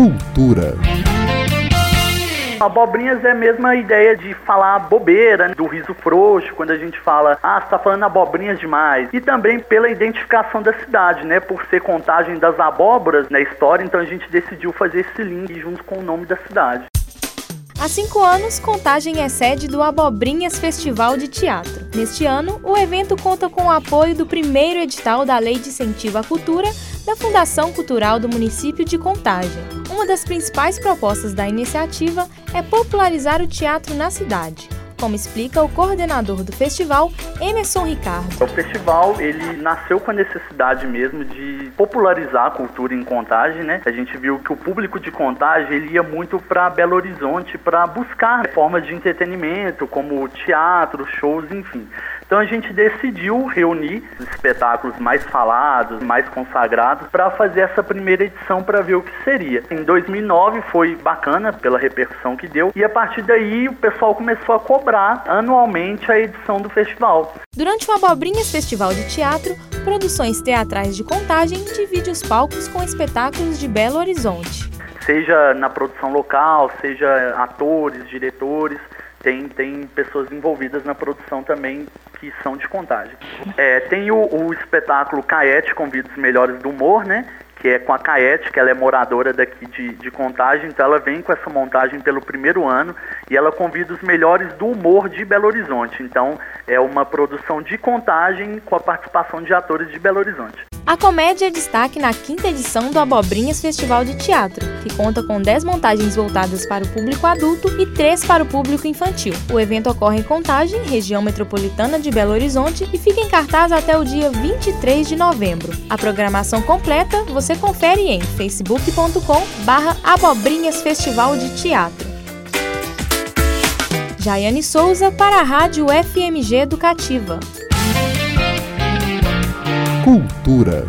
Cultura. Abobrinhas é a mesma ideia de falar bobeira, né? do riso frouxo, quando a gente fala, ah, você tá falando abobrinhas demais. E também pela identificação da cidade, né? Por ser contagem das abóboras na história, então a gente decidiu fazer esse link junto com o nome da cidade. Há cinco anos, Contagem é sede do Abobrinhas Festival de Teatro. Neste ano, o evento conta com o apoio do primeiro edital da Lei de Incentivo à Cultura da Fundação Cultural do município de Contagem. Uma das principais propostas da iniciativa é popularizar o teatro na cidade como explica o coordenador do festival, Emerson Ricardo. O festival, ele nasceu com a necessidade mesmo de popularizar a cultura em Contagem, né? A gente viu que o público de Contagem, ele ia muito para Belo Horizonte para buscar formas de entretenimento, como teatro, shows, enfim. Então a gente decidiu reunir os espetáculos mais falados, mais consagrados, para fazer essa primeira edição para ver o que seria. Em 2009 foi bacana pela repercussão que deu, e a partir daí o pessoal começou a cobrar anualmente a edição do festival. Durante o Abobrinhas Festival de Teatro, Produções Teatrais de Contagem divide os palcos com espetáculos de Belo Horizonte. Seja na produção local, seja atores, diretores, tem, tem pessoas envolvidas na produção também que são de contagem. É, tem o, o espetáculo Caete Convida os Melhores do Humor, né? Que é com a Caete, que ela é moradora daqui de, de Contagem, então ela vem com essa montagem pelo primeiro ano e ela convida os melhores do humor de Belo Horizonte. Então é uma produção de Contagem com a participação de atores de Belo Horizonte. A comédia é destaque na quinta edição do Abobrinhas Festival de Teatro, que conta com 10 montagens voltadas para o público adulto e 3 para o público infantil. O evento ocorre em Contagem, região metropolitana de Belo Horizonte, e fica em cartaz até o dia 23 de novembro. A programação completa você confere em facebook.com barra Abobrinhas Festival de Teatro. Jaiane Souza para a Rádio FMG Educativa. Cultura.